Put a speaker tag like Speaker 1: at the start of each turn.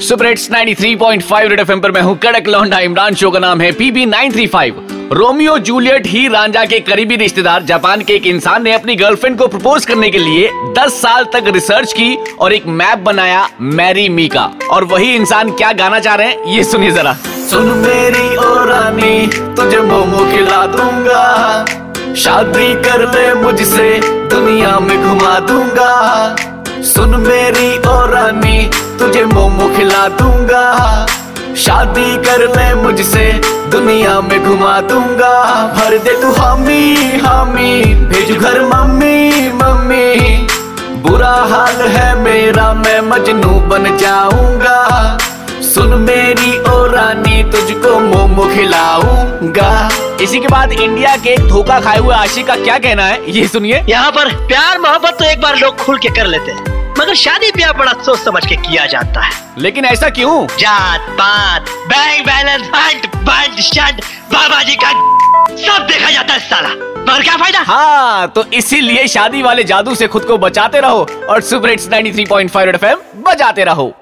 Speaker 1: Super hits 93.5 red FM पर मैं हूँ कड़क लौंडा, इमरान शो का नाम है PB 935 Romeo, Juliet, Heer, Ranjha के करीबी रिश्तेदार जापान के एक इंसान ने अपनी गर्लफ्रेंड को प्रपोज करने के लिए 10 साल तक रिसर्च की और एक मैप बनाया मैरी मी का और वही इंसान क्या गाना चाह रहे हैं, ये सुनिए जरा। सुन मेरी ओ रानी, तुझे मोमो खिला दूँगा। शादी कर ले मुझसे, दुनिया में घुमा दूँगा। सुन मेरी ओ मोमो खिला दूँगा। शादी कर ले मुझसे दुनिया में घुमा दूँगा। भर दे तू हामी हामी भेजू घर मम्मी मम्मी। बुरा हाल है मेरा मैं मजनू बन जाऊँगा। सुन मेरी ओ रानी तुझको मोमो खिलाऊँगा। इसी के बाद इंडिया के धोखा खाए हुए आशिक का क्या कहना है ये सुनिए।
Speaker 2: यहाँ पर प्यार मोहब्बत तो एक बार लोग खुल के कर लेते हैं। मगर शादी ब्याह बड़ा सोच समझ के किया जाता है।
Speaker 1: लेकिन ऐसा क्यों?
Speaker 2: जात पात बैंक बैलेंस फंड बंट शंड बाबा जी का सब देखा जाता है साला। पर क्या फ़ायदा?
Speaker 1: हाँ तो इसीलिए शादी वाले जादू से खुद को बचाते रहो और सुपर हिट्स 93.5 एफएम बजाते रहो।